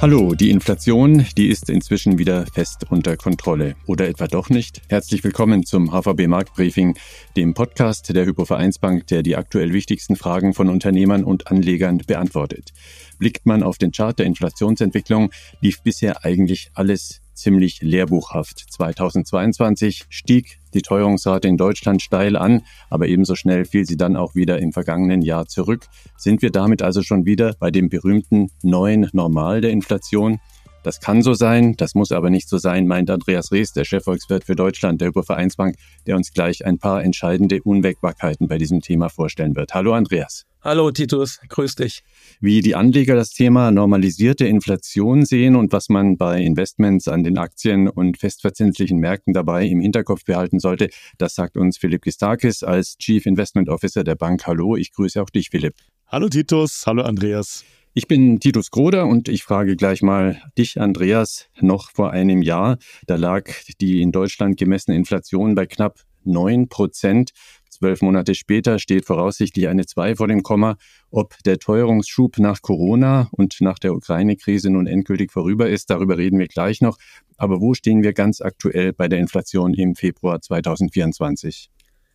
Hallo, die Inflation, die ist inzwischen wieder fest unter Kontrolle. Oder etwa doch nicht? Herzlich willkommen zum HVB Marktbriefing, dem Podcast der Hypovereinsbank, der die aktuell wichtigsten Fragen von Unternehmern und Anlegern beantwortet. Blickt man auf den Chart der Inflationsentwicklung, lief bisher eigentlich alles ziemlich lehrbuchhaft. 2022 stieg die Teuerungsrate in Deutschland steil an, aber ebenso schnell fiel sie dann auch wieder im vergangenen Jahr zurück. Sind wir damit also schon wieder bei dem berühmten neuen Normal der Inflation? Das kann so sein, das muss aber nicht so sein, meint Andreas Rees, der Chefvolkswirt für Deutschland der Hypovereinsbank, der uns gleich ein paar entscheidende Unwägbarkeiten bei diesem Thema vorstellen wird. Hallo Andreas. Hallo Titus, grüß dich. Wie die Anleger das Thema normalisierte Inflation sehen und was man bei Investments an den Aktien und festverzinslichen Märkten dabei im Hinterkopf behalten sollte, das sagt uns Philipp Gistakis als Chief Investment Officer der Bank. Hallo, ich grüße auch dich, Philipp. Hallo Titus, hallo Andreas. Ich bin Titus Groder und ich frage gleich mal dich, Andreas. Noch vor einem Jahr, da lag die in Deutschland gemessene Inflation bei knapp 9 Prozent. Zwölf Monate später steht voraussichtlich eine 2 vor dem Komma. Ob der Teuerungsschub nach Corona und nach der Ukraine-Krise nun endgültig vorüber ist, darüber reden wir gleich noch. Aber wo stehen wir ganz aktuell bei der Inflation im Februar 2024?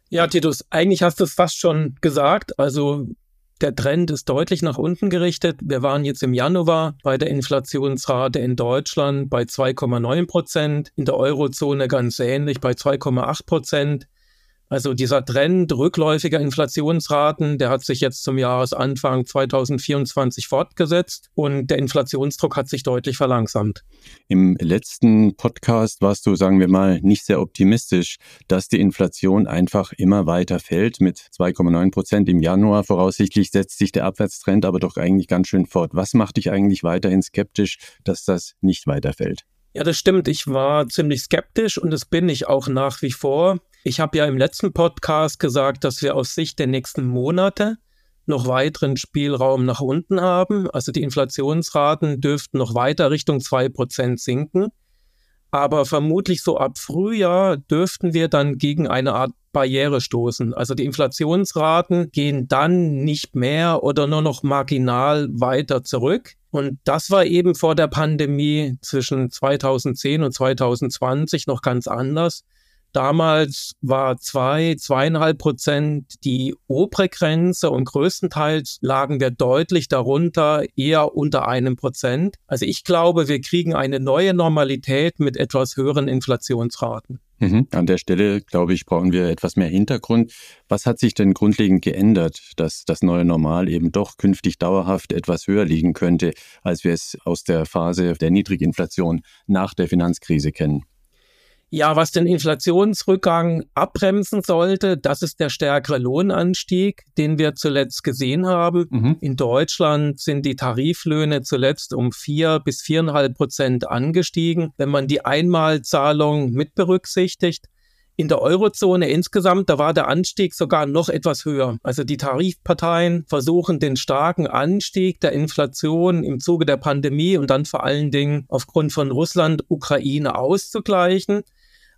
Ja, Titus, eigentlich hast du es fast schon gesagt. Also der Trend ist deutlich nach unten gerichtet. Wir waren jetzt im Januar bei der Inflationsrate in Deutschland bei 2,9 Prozent, in der Eurozone ganz ähnlich bei 2,8 Prozent. Also dieser Trend rückläufiger Inflationsraten, der hat sich jetzt zum Jahresanfang 2024 fortgesetzt und der Inflationsdruck hat sich deutlich verlangsamt. Im letzten Podcast warst du, sagen wir mal, nicht sehr optimistisch, dass die Inflation einfach immer weiter fällt. Mit 2,9 Prozent im Januar voraussichtlich setzt sich der Abwärtstrend aber doch eigentlich ganz schön fort. Was macht dich eigentlich weiterhin skeptisch, dass das nicht weiterfällt? Ja, das stimmt. Ich war ziemlich skeptisch und das bin ich auch nach wie vor. Ich habe ja im letzten Podcast gesagt, dass wir aus Sicht der nächsten Monate noch weiteren Spielraum nach unten haben. Also die Inflationsraten dürften noch weiter Richtung 2% sinken. Aber vermutlich so ab Frühjahr dürften wir dann gegen eine Art Barriere stoßen. Also die Inflationsraten gehen dann nicht mehr oder nur noch marginal weiter zurück. Und das war eben vor der Pandemie zwischen 2010 und 2020 noch ganz anders. Damals war zwei, zweieinhalb Prozent die obere Grenze und größtenteils lagen wir deutlich darunter, eher unter einem Prozent. Also ich glaube, wir kriegen eine neue Normalität mit etwas höheren Inflationsraten. Mhm. An der Stelle, glaube ich, brauchen wir etwas mehr Hintergrund. Was hat sich denn grundlegend geändert, dass das neue Normal eben doch künftig dauerhaft etwas höher liegen könnte, als wir es aus der Phase der Niedriginflation nach der Finanzkrise kennen? Ja, was den Inflationsrückgang abbremsen sollte, das ist der stärkere Lohnanstieg, den wir zuletzt gesehen haben. Mhm. In Deutschland sind die Tariflöhne zuletzt um vier bis viereinhalb Prozent angestiegen. Wenn man die Einmalzahlung mit berücksichtigt, in der Eurozone insgesamt, da war der Anstieg sogar noch etwas höher. Also die Tarifparteien versuchen den starken Anstieg der Inflation im Zuge der Pandemie und dann vor allen Dingen aufgrund von Russland, Ukraine auszugleichen.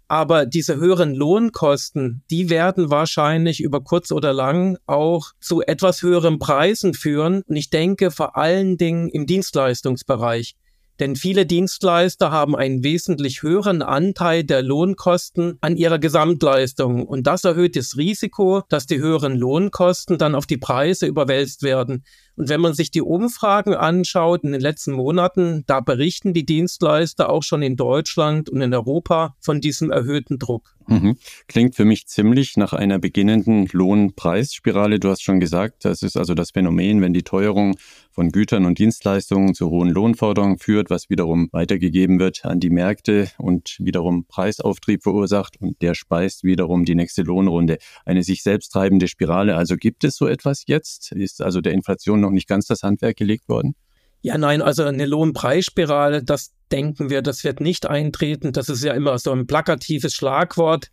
Aber diese höheren Lohnkosten, die werden wahrscheinlich über kurz oder lang auch zu etwas höheren Preisen führen. Und ich denke vor allen Dingen im Dienstleistungsbereich. Denn viele Dienstleister haben einen wesentlich höheren Anteil der Lohnkosten an ihrer Gesamtleistung. Und das erhöht das Risiko, dass die höheren Lohnkosten dann auf die Preise überwälzt werden. Und wenn man sich die Umfragen anschaut in den letzten Monaten, da berichten die Dienstleister auch schon in Deutschland und in Europa von diesem erhöhten Druck. Mhm. Klingt für mich ziemlich nach einer beginnenden Lohnpreisspirale. Du hast schon gesagt, das ist also das Phänomen, wenn die Teuerung von Gütern und Dienstleistungen zu hohen Lohnforderungen führt, was wiederum weitergegeben wird an die Märkte und wiederum Preisauftrieb verursacht und der speist wiederum die nächste Lohnrunde. Eine sich selbst treibende Spirale. Also gibt es so etwas jetzt? Ist also der Inflation noch nicht ganz das Handwerk gelegt worden? Ja, nein, also eine Lohnpreisspirale, das denken wir, das wird nicht eintreten. Das ist ja immer so ein plakatives Schlagwort.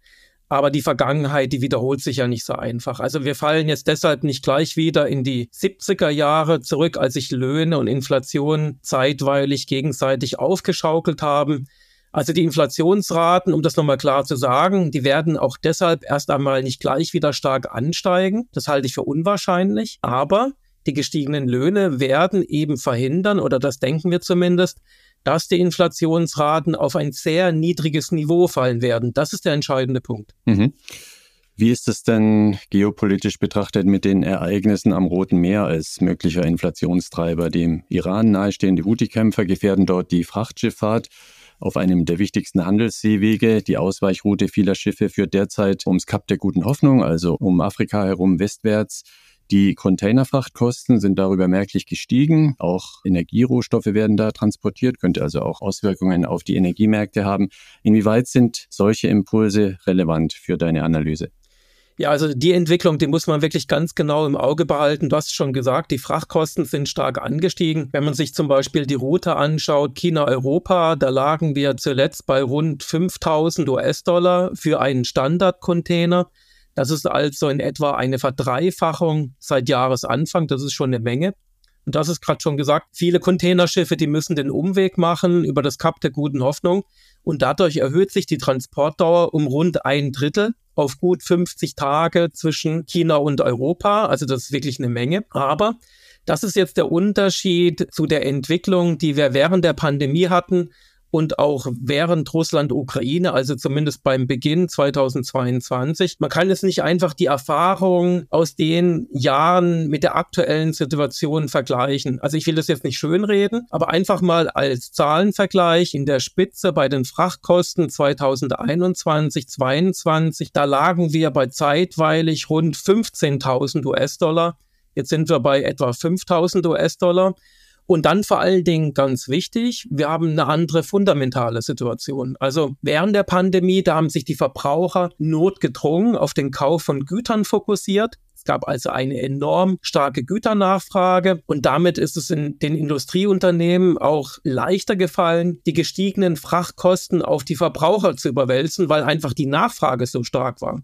Aber die Vergangenheit, die wiederholt sich ja nicht so einfach. Also wir fallen jetzt deshalb nicht gleich wieder in die 70er Jahre zurück, als sich Löhne und Inflation zeitweilig gegenseitig aufgeschaukelt haben. Also die Inflationsraten, um das nochmal klar zu sagen, die werden auch deshalb erst einmal nicht gleich wieder stark ansteigen. Das halte ich für unwahrscheinlich. Aber die gestiegenen Löhne werden eben verhindern, oder das denken wir zumindest, dass die Inflationsraten auf ein sehr niedriges Niveau fallen werden. Das ist der entscheidende Punkt. Mhm. Wie ist es denn geopolitisch betrachtet mit den Ereignissen am Roten Meer als möglicher Inflationstreiber? Dem Iran nahestehende Houthi-Kämpfer gefährden dort die Frachtschifffahrt auf einem der wichtigsten Handelsseewege. Die Ausweichroute vieler Schiffe führt derzeit ums Kap der Guten Hoffnung, also um Afrika herum westwärts. Die Containerfrachtkosten sind darüber merklich gestiegen. Auch Energierohstoffe werden da transportiert, könnte also auch Auswirkungen auf die Energiemärkte haben. Inwieweit sind solche Impulse relevant für deine Analyse? Ja, also die Entwicklung, die muss man wirklich ganz genau im Auge behalten. Du hast schon gesagt, die Frachtkosten sind stark angestiegen. Wenn man sich zum Beispiel die Route anschaut, China-Europa, da lagen wir zuletzt bei rund 5000 US-Dollar für einen Standardcontainer. Das ist also in etwa eine Verdreifachung seit Jahresanfang. Das ist schon eine Menge. Und das ist gerade schon gesagt, viele Containerschiffe, die müssen den Umweg machen über das Kap der guten Hoffnung. Und dadurch erhöht sich die Transportdauer um rund ein Drittel auf gut 50 Tage zwischen China und Europa. Also das ist wirklich eine Menge. Aber das ist jetzt der Unterschied zu der Entwicklung, die wir während der Pandemie hatten und auch während Russland-Ukraine, also zumindest beim Beginn 2022. Man kann es nicht einfach die Erfahrung aus den Jahren mit der aktuellen Situation vergleichen. Also ich will das jetzt nicht schönreden, aber einfach mal als Zahlenvergleich in der Spitze bei den Frachtkosten 2021, 2022, da lagen wir bei zeitweilig rund 15.000 US-Dollar. Jetzt sind wir bei etwa 5.000 US-Dollar. Und dann vor allen Dingen ganz wichtig, wir haben eine andere fundamentale Situation. Also während der Pandemie, da haben sich die Verbraucher notgedrungen auf den Kauf von Gütern fokussiert. Es gab also eine enorm starke Güternachfrage und damit ist es in den Industrieunternehmen auch leichter gefallen, die gestiegenen Frachtkosten auf die Verbraucher zu überwälzen, weil einfach die Nachfrage so stark war.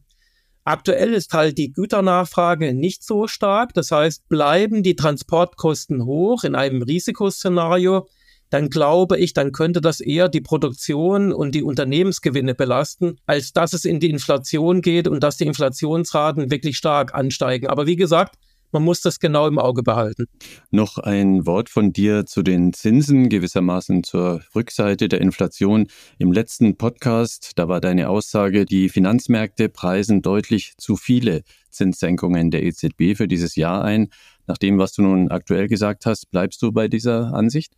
Aktuell ist halt die Güternachfrage nicht so stark. Das heißt, bleiben die Transportkosten hoch in einem Risikoszenario, dann glaube ich, dann könnte das eher die Produktion und die Unternehmensgewinne belasten, als dass es in die Inflation geht und dass die Inflationsraten wirklich stark ansteigen. Aber wie gesagt, man muss das genau im Auge behalten. Noch ein Wort von dir zu den Zinsen, gewissermaßen zur Rückseite der Inflation. Im letzten Podcast, da war deine Aussage, die Finanzmärkte preisen deutlich zu viele Zinssenkungen der EZB für dieses Jahr ein. Nach dem, was du nun aktuell gesagt hast, bleibst du bei dieser Ansicht?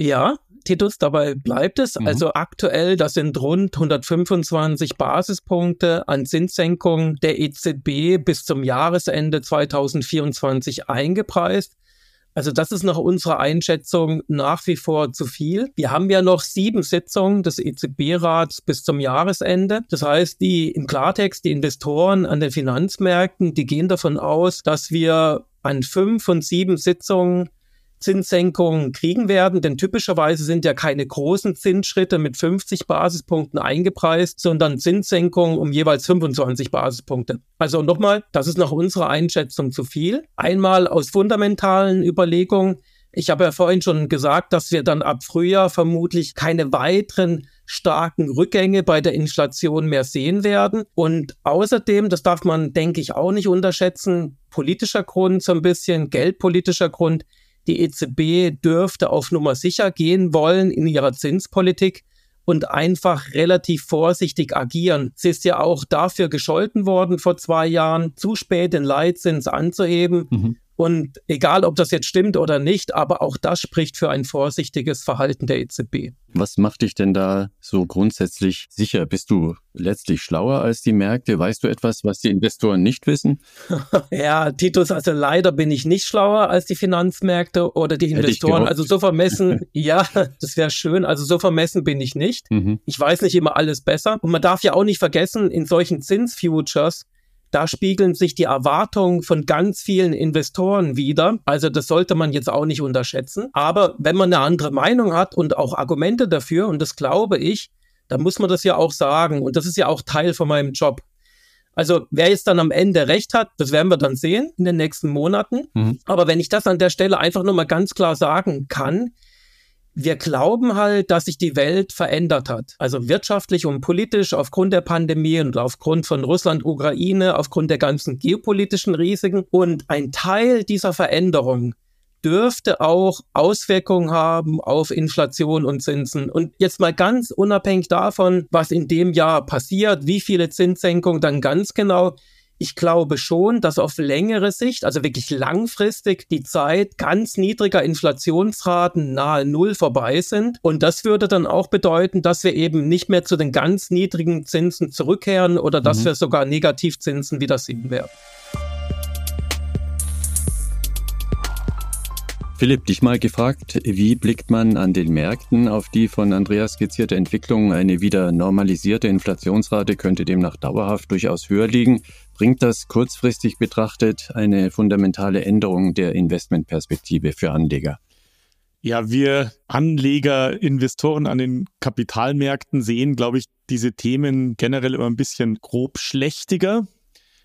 Ja, Titus, dabei bleibt es. Mhm. Also aktuell, das sind rund 125 Basispunkte an Zinssenkungen der EZB bis zum Jahresende 2024 eingepreist. Also das ist nach unserer Einschätzung nach wie vor zu viel. Wir haben ja noch sieben Sitzungen des EZB-Rats bis zum Jahresende. Das heißt, die im Klartext, die Investoren an den Finanzmärkten, die gehen davon aus, dass wir an fünf von sieben Sitzungen Zinssenkungen kriegen werden, denn typischerweise sind ja keine großen Zinsschritte mit 50 Basispunkten eingepreist, sondern Zinssenkungen um jeweils 25 Basispunkte. Also nochmal, das ist nach unserer Einschätzung zu viel. Einmal aus fundamentalen Überlegungen. Ich habe ja vorhin schon gesagt, dass wir dann ab Frühjahr vermutlich keine weiteren starken Rückgänge bei der Inflation mehr sehen werden. Und außerdem, das darf man, denke ich, auch nicht unterschätzen, politischer Grund so ein bisschen, geldpolitischer Grund, die EZB dürfte auf Nummer sicher gehen wollen in ihrer Zinspolitik und einfach relativ vorsichtig agieren. Sie ist ja auch dafür gescholten worden vor zwei Jahren, zu spät den Leitzins anzuheben. Mhm. Und egal, ob das jetzt stimmt oder nicht, aber auch das spricht für ein vorsichtiges Verhalten der EZB. Was macht dich denn da so grundsätzlich sicher? Bist du letztlich schlauer als die Märkte? Weißt du etwas, was die Investoren nicht wissen? ja, Titus, also leider bin ich nicht schlauer als die Finanzmärkte oder die Investoren. Also so vermessen, ja, das wäre schön. Also so vermessen bin ich nicht. Mhm. Ich weiß nicht immer alles besser. Und man darf ja auch nicht vergessen, in solchen Zinsfutures da spiegeln sich die Erwartungen von ganz vielen Investoren wieder. Also das sollte man jetzt auch nicht unterschätzen. Aber wenn man eine andere Meinung hat und auch Argumente dafür, und das glaube ich, dann muss man das ja auch sagen. Und das ist ja auch Teil von meinem Job. Also wer jetzt dann am Ende recht hat, das werden wir dann sehen in den nächsten Monaten. Mhm. Aber wenn ich das an der Stelle einfach nur mal ganz klar sagen kann, wir glauben halt, dass sich die Welt verändert hat. Also wirtschaftlich und politisch aufgrund der Pandemie und aufgrund von Russland, Ukraine, aufgrund der ganzen geopolitischen Risiken. Und ein Teil dieser Veränderung dürfte auch Auswirkungen haben auf Inflation und Zinsen. Und jetzt mal ganz unabhängig davon, was in dem Jahr passiert, wie viele Zinssenkungen dann ganz genau ich glaube schon, dass auf längere Sicht, also wirklich langfristig, die Zeit ganz niedriger Inflationsraten nahe Null vorbei sind. Und das würde dann auch bedeuten, dass wir eben nicht mehr zu den ganz niedrigen Zinsen zurückkehren oder dass mhm. wir sogar Negativzinsen wieder sehen werden. Philipp, dich mal gefragt, wie blickt man an den Märkten auf die von Andreas skizzierte Entwicklung? Eine wieder normalisierte Inflationsrate könnte demnach dauerhaft durchaus höher liegen. Bringt das kurzfristig betrachtet eine fundamentale Änderung der Investmentperspektive für Anleger? Ja, wir Anleger, Investoren an den Kapitalmärkten sehen, glaube ich, diese Themen generell immer ein bisschen grob schlechtiger,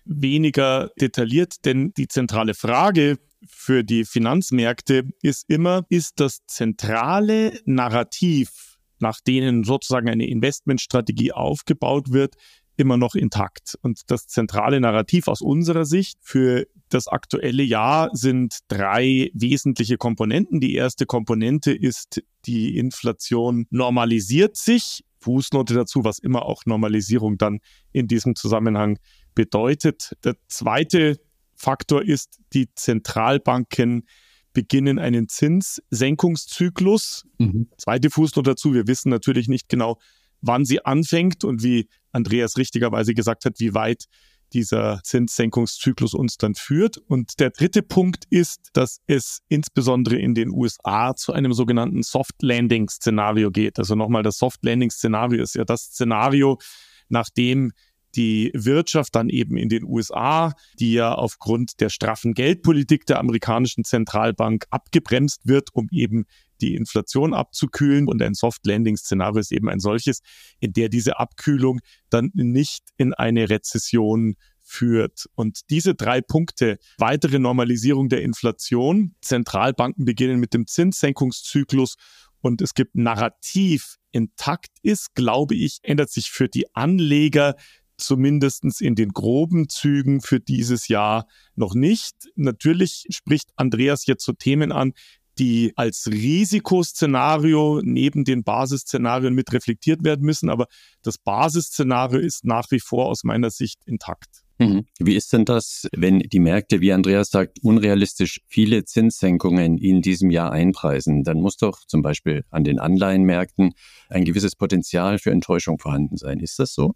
weniger detailliert, denn die zentrale Frage, für die Finanzmärkte ist immer, ist das zentrale Narrativ, nach denen sozusagen eine Investmentstrategie aufgebaut wird, immer noch intakt. Und das zentrale Narrativ aus unserer Sicht für das aktuelle Jahr sind drei wesentliche Komponenten. Die erste Komponente ist, die Inflation normalisiert sich. Fußnote dazu, was immer auch Normalisierung dann in diesem Zusammenhang bedeutet. Der zweite Faktor ist, die Zentralbanken beginnen einen Zinssenkungszyklus. Mhm. Zweite Fußnote dazu, wir wissen natürlich nicht genau, wann sie anfängt und wie Andreas richtigerweise gesagt hat, wie weit dieser Zinssenkungszyklus uns dann führt. Und der dritte Punkt ist, dass es insbesondere in den USA zu einem sogenannten Soft Landing Szenario geht. Also nochmal, das Soft Landing Szenario ist ja das Szenario, nachdem die Wirtschaft dann eben in den USA, die ja aufgrund der straffen Geldpolitik der amerikanischen Zentralbank abgebremst wird, um eben die Inflation abzukühlen. Und ein Soft Landing Szenario ist eben ein solches, in der diese Abkühlung dann nicht in eine Rezession führt. Und diese drei Punkte, weitere Normalisierung der Inflation, Zentralbanken beginnen mit dem Zinssenkungszyklus und es gibt Narrativ intakt ist, glaube ich, ändert sich für die Anleger zumindestens in den groben Zügen für dieses Jahr noch nicht. Natürlich spricht Andreas jetzt so Themen an, die als Risikoszenario neben den Basisszenarien mit reflektiert werden müssen. Aber das Basisszenario ist nach wie vor aus meiner Sicht intakt. Mhm. Wie ist denn das, wenn die Märkte, wie Andreas sagt, unrealistisch viele Zinssenkungen in diesem Jahr einpreisen? Dann muss doch zum Beispiel an den Anleihenmärkten ein gewisses Potenzial für Enttäuschung vorhanden sein. Ist das so?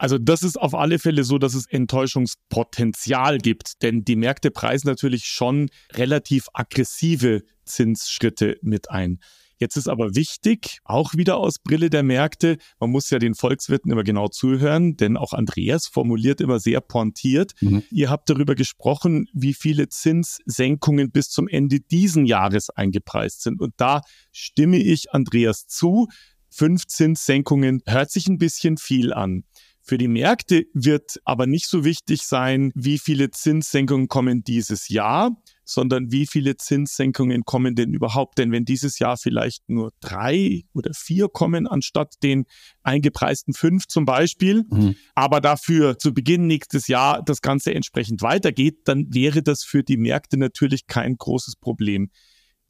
Also das ist auf alle Fälle so, dass es Enttäuschungspotenzial gibt, denn die Märkte preisen natürlich schon relativ aggressive Zinsschritte mit ein. Jetzt ist aber wichtig, auch wieder aus Brille der Märkte, man muss ja den Volkswirten immer genau zuhören, denn auch Andreas formuliert immer sehr pointiert. Mhm. Ihr habt darüber gesprochen, wie viele Zinssenkungen bis zum Ende diesen Jahres eingepreist sind. Und da stimme ich Andreas zu. Fünf Zinssenkungen hört sich ein bisschen viel an. Für die Märkte wird aber nicht so wichtig sein, wie viele Zinssenkungen kommen dieses Jahr, sondern wie viele Zinssenkungen kommen denn überhaupt? Denn wenn dieses Jahr vielleicht nur drei oder vier kommen, anstatt den eingepreisten fünf zum Beispiel, mhm. aber dafür zu Beginn nächstes Jahr das Ganze entsprechend weitergeht, dann wäre das für die Märkte natürlich kein großes Problem.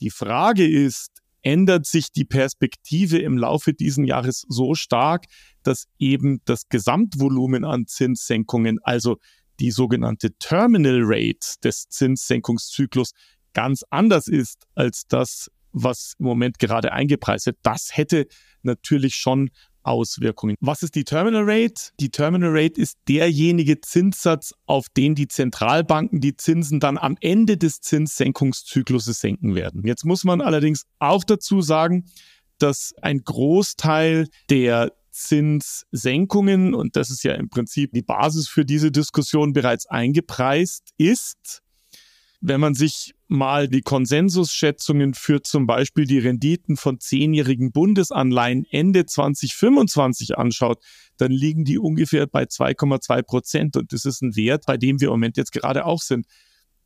Die Frage ist, ändert sich die Perspektive im Laufe dieses Jahres so stark, dass eben das Gesamtvolumen an Zinssenkungen, also die sogenannte Terminal Rate des Zinssenkungszyklus, ganz anders ist als das, was im Moment gerade eingepreist wird. Das hätte natürlich schon Auswirkungen. Was ist die Terminal Rate? Die Terminal Rate ist derjenige Zinssatz, auf den die Zentralbanken die Zinsen dann am Ende des Zinssenkungszykluses senken werden. Jetzt muss man allerdings auch dazu sagen, dass ein Großteil der Zinssenkungen, und das ist ja im Prinzip die Basis für diese Diskussion, bereits eingepreist ist. Wenn man sich mal die Konsensusschätzungen für zum Beispiel die Renditen von zehnjährigen Bundesanleihen Ende 2025 anschaut, dann liegen die ungefähr bei 2,2 Prozent. Und das ist ein Wert, bei dem wir im Moment jetzt gerade auch sind.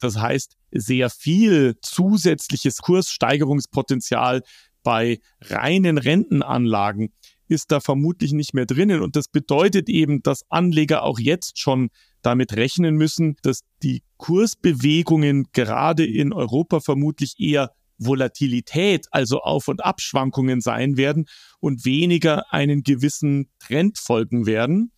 Das heißt, sehr viel zusätzliches Kurssteigerungspotenzial bei reinen Rentenanlagen ist da vermutlich nicht mehr drinnen. Und das bedeutet eben, dass Anleger auch jetzt schon damit rechnen müssen, dass die Kursbewegungen gerade in Europa vermutlich eher Volatilität, also Auf- und Abschwankungen sein werden und weniger einen gewissen Trend folgen werden.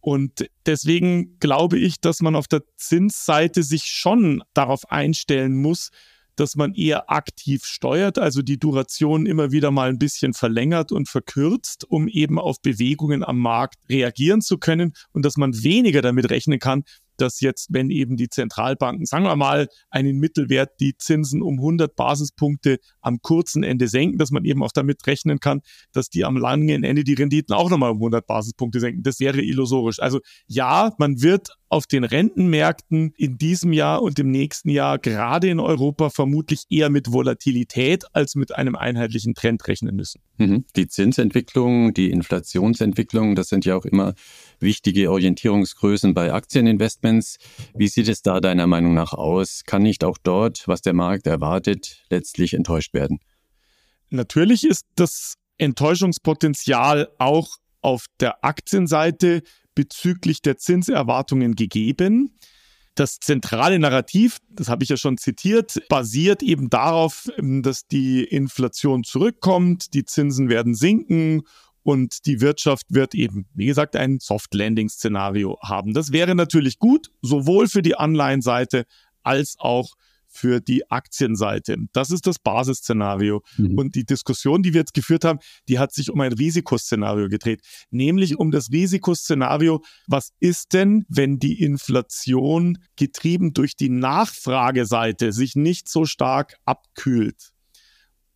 Und deswegen glaube ich, dass man auf der Zinsseite sich schon darauf einstellen muss, dass man eher aktiv steuert, also die Duration immer wieder mal ein bisschen verlängert und verkürzt, um eben auf Bewegungen am Markt reagieren zu können und dass man weniger damit rechnen kann, dass jetzt, wenn eben die Zentralbanken, sagen wir mal, einen Mittelwert die Zinsen um 100 Basispunkte am kurzen Ende senken, dass man eben auch damit rechnen kann, dass die am langen Ende die Renditen auch nochmal um 100 Basispunkte senken. Das wäre illusorisch. Also ja, man wird auf den Rentenmärkten in diesem Jahr und im nächsten Jahr gerade in Europa vermutlich eher mit Volatilität als mit einem einheitlichen Trend rechnen müssen. Mhm. Die Zinsentwicklung, die Inflationsentwicklung, das sind ja auch immer wichtige Orientierungsgrößen bei Aktieninvestments. Wie sieht es da deiner Meinung nach aus? Kann nicht auch dort, was der Markt erwartet, letztlich enttäuscht werden? Natürlich ist das Enttäuschungspotenzial auch auf der Aktienseite bezüglich der Zinserwartungen gegeben. Das zentrale Narrativ, das habe ich ja schon zitiert, basiert eben darauf, dass die Inflation zurückkommt, die Zinsen werden sinken und die Wirtschaft wird eben, wie gesagt, ein Soft-Landing-Szenario haben. Das wäre natürlich gut, sowohl für die Anleihenseite als auch für die Aktienseite. Das ist das Basisszenario. Mhm. Und die Diskussion, die wir jetzt geführt haben, die hat sich um ein Risikoszenario gedreht, nämlich um das Risikoszenario, was ist denn, wenn die Inflation getrieben durch die Nachfrageseite sich nicht so stark abkühlt?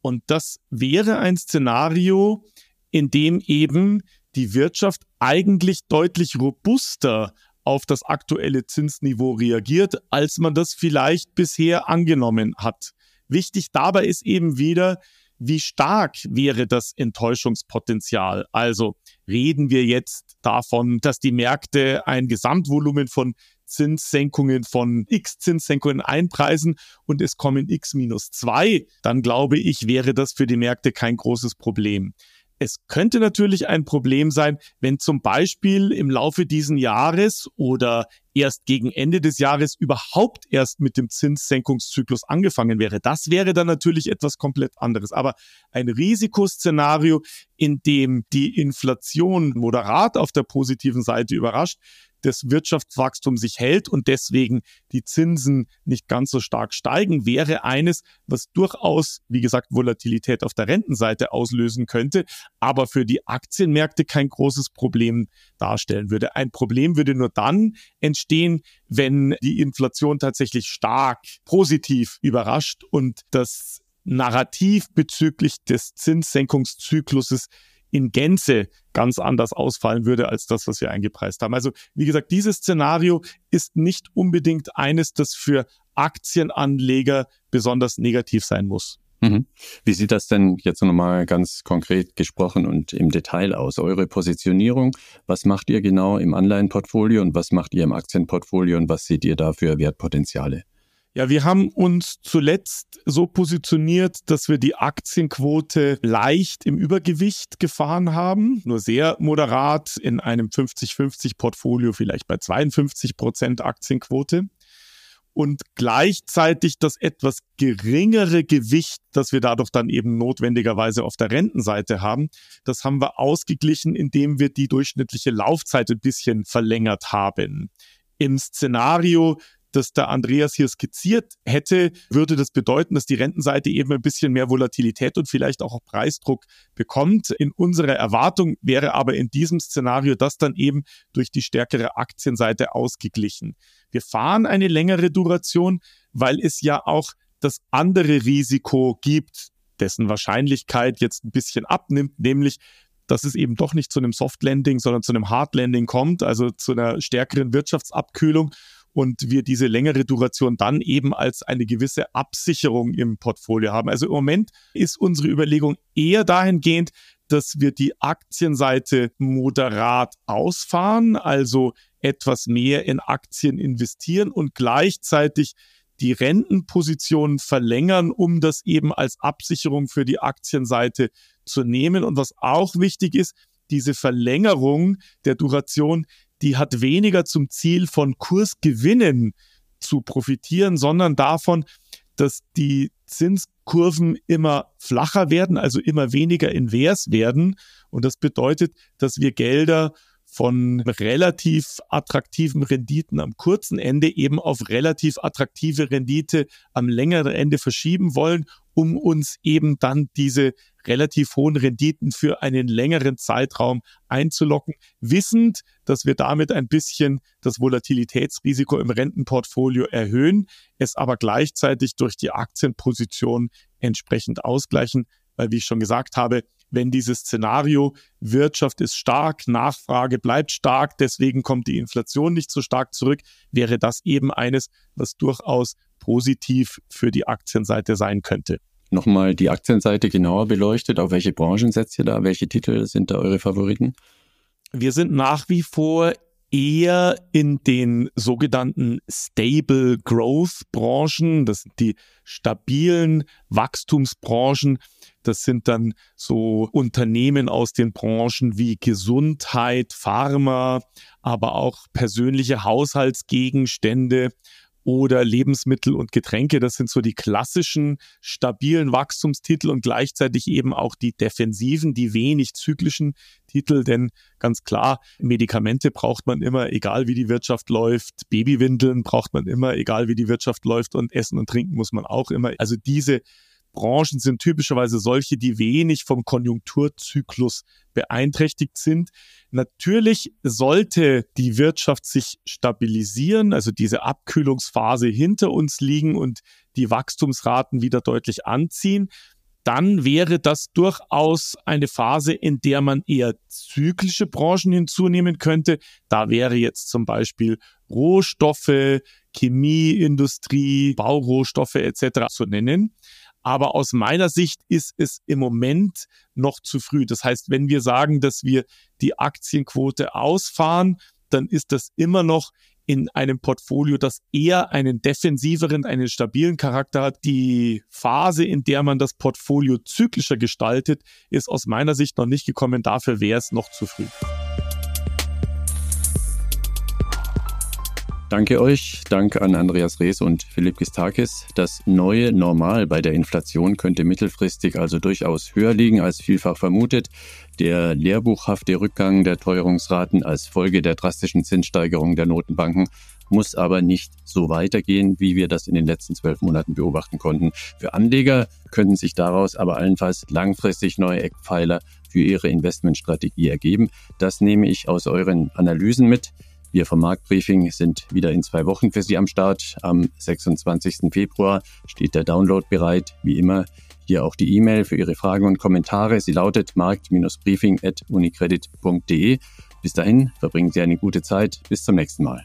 Und das wäre ein Szenario, in dem eben die Wirtschaft eigentlich deutlich robuster auf das aktuelle Zinsniveau reagiert, als man das vielleicht bisher angenommen hat. Wichtig dabei ist eben wieder, wie stark wäre das Enttäuschungspotenzial? Also reden wir jetzt davon, dass die Märkte ein Gesamtvolumen von Zinssenkungen von x Zinssenkungen einpreisen und es kommen x minus zwei, dann glaube ich, wäre das für die Märkte kein großes Problem. Es könnte natürlich ein Problem sein, wenn zum Beispiel im Laufe diesen Jahres oder erst gegen Ende des Jahres überhaupt erst mit dem Zinssenkungszyklus angefangen wäre. Das wäre dann natürlich etwas komplett anderes. Aber ein Risikoszenario, in dem die Inflation moderat auf der positiven Seite überrascht, das Wirtschaftswachstum sich hält und deswegen die Zinsen nicht ganz so stark steigen, wäre eines, was durchaus, wie gesagt, Volatilität auf der Rentenseite auslösen könnte, aber für die Aktienmärkte kein großes Problem darstellen würde. Ein Problem würde nur dann entstehen, wenn die Inflation tatsächlich stark positiv überrascht und das Narrativ bezüglich des Zinssenkungszykluses in Gänze ganz anders ausfallen würde als das, was wir eingepreist haben. Also wie gesagt, dieses Szenario ist nicht unbedingt eines, das für Aktienanleger besonders negativ sein muss. Mhm. Wie sieht das denn jetzt nochmal ganz konkret gesprochen und im Detail aus? Eure Positionierung, was macht ihr genau im Anleihenportfolio und was macht ihr im Aktienportfolio und was seht ihr da für Wertpotenziale? Ja, wir haben uns zuletzt so positioniert, dass wir die Aktienquote leicht im Übergewicht gefahren haben, nur sehr moderat in einem 50-50 Portfolio, vielleicht bei 52 Prozent Aktienquote. Und gleichzeitig das etwas geringere Gewicht, das wir dadurch dann eben notwendigerweise auf der Rentenseite haben, das haben wir ausgeglichen, indem wir die durchschnittliche Laufzeit ein bisschen verlängert haben. Im Szenario, das der Andreas hier skizziert hätte, würde das bedeuten, dass die Rentenseite eben ein bisschen mehr Volatilität und vielleicht auch Preisdruck bekommt. In unserer Erwartung wäre aber in diesem Szenario das dann eben durch die stärkere Aktienseite ausgeglichen. Wir fahren eine längere Duration, weil es ja auch das andere Risiko gibt, dessen Wahrscheinlichkeit jetzt ein bisschen abnimmt, nämlich dass es eben doch nicht zu einem Soft Landing, sondern zu einem Hard Landing kommt, also zu einer stärkeren Wirtschaftsabkühlung und wir diese längere Duration dann eben als eine gewisse Absicherung im Portfolio haben. Also im Moment ist unsere Überlegung eher dahingehend, dass wir die Aktienseite moderat ausfahren, also etwas mehr in Aktien investieren und gleichzeitig die Rentenposition verlängern, um das eben als Absicherung für die Aktienseite zu nehmen. Und was auch wichtig ist, diese Verlängerung der Duration, die hat weniger zum Ziel von Kursgewinnen zu profitieren, sondern davon, dass die Zinskurven immer flacher werden, also immer weniger invers werden. Und das bedeutet, dass wir Gelder von relativ attraktiven Renditen am kurzen Ende eben auf relativ attraktive Rendite am längeren Ende verschieben wollen, um uns eben dann diese relativ hohen Renditen für einen längeren Zeitraum einzulocken, wissend, dass wir damit ein bisschen das Volatilitätsrisiko im Rentenportfolio erhöhen, es aber gleichzeitig durch die Aktienposition entsprechend ausgleichen, weil wie ich schon gesagt habe, wenn dieses Szenario Wirtschaft ist stark, Nachfrage bleibt stark, deswegen kommt die Inflation nicht so stark zurück, wäre das eben eines, was durchaus positiv für die Aktienseite sein könnte. Nochmal die Aktienseite genauer beleuchtet. Auf welche Branchen setzt ihr da? Welche Titel sind da eure Favoriten? Wir sind nach wie vor eher in den sogenannten Stable Growth Branchen. Das sind die stabilen Wachstumsbranchen. Das sind dann so Unternehmen aus den Branchen wie Gesundheit, Pharma, aber auch persönliche Haushaltsgegenstände oder Lebensmittel und Getränke. Das sind so die klassischen stabilen Wachstumstitel und gleichzeitig eben auch die defensiven, die wenig zyklischen Titel. Denn ganz klar, Medikamente braucht man immer, egal wie die Wirtschaft läuft. Babywindeln braucht man immer, egal wie die Wirtschaft läuft. Und Essen und Trinken muss man auch immer. Also diese Branchen sind typischerweise solche, die wenig vom Konjunkturzyklus beeinträchtigt sind. Natürlich sollte die Wirtschaft sich stabilisieren, also diese Abkühlungsphase hinter uns liegen und die Wachstumsraten wieder deutlich anziehen. Dann wäre das durchaus eine Phase, in der man eher zyklische Branchen hinzunehmen könnte. Da wäre jetzt zum Beispiel Rohstoffe, Chemieindustrie, Baurohstoffe etc. zu nennen. Aber aus meiner Sicht ist es im Moment noch zu früh. Das heißt, wenn wir sagen, dass wir die Aktienquote ausfahren, dann ist das immer noch in einem Portfolio, das eher einen defensiveren, einen stabilen Charakter hat. Die Phase, in der man das Portfolio zyklischer gestaltet, ist aus meiner Sicht noch nicht gekommen. Dafür wäre es noch zu früh. Danke euch. Dank an Andreas Rees und Philipp Gistakis. Das neue Normal bei der Inflation könnte mittelfristig also durchaus höher liegen als vielfach vermutet. Der lehrbuchhafte Rückgang der Teuerungsraten als Folge der drastischen Zinssteigerung der Notenbanken muss aber nicht so weitergehen, wie wir das in den letzten zwölf Monaten beobachten konnten. Für Anleger könnten sich daraus aber allenfalls langfristig neue Eckpfeiler für ihre Investmentstrategie ergeben. Das nehme ich aus euren Analysen mit. Wir vom Marktbriefing sind wieder in zwei Wochen für Sie am Start. Am 26. Februar steht der Download bereit. Wie immer hier auch die E-Mail für Ihre Fragen und Kommentare. Sie lautet markt-briefing.unicredit.de. Bis dahin verbringen Sie eine gute Zeit. Bis zum nächsten Mal.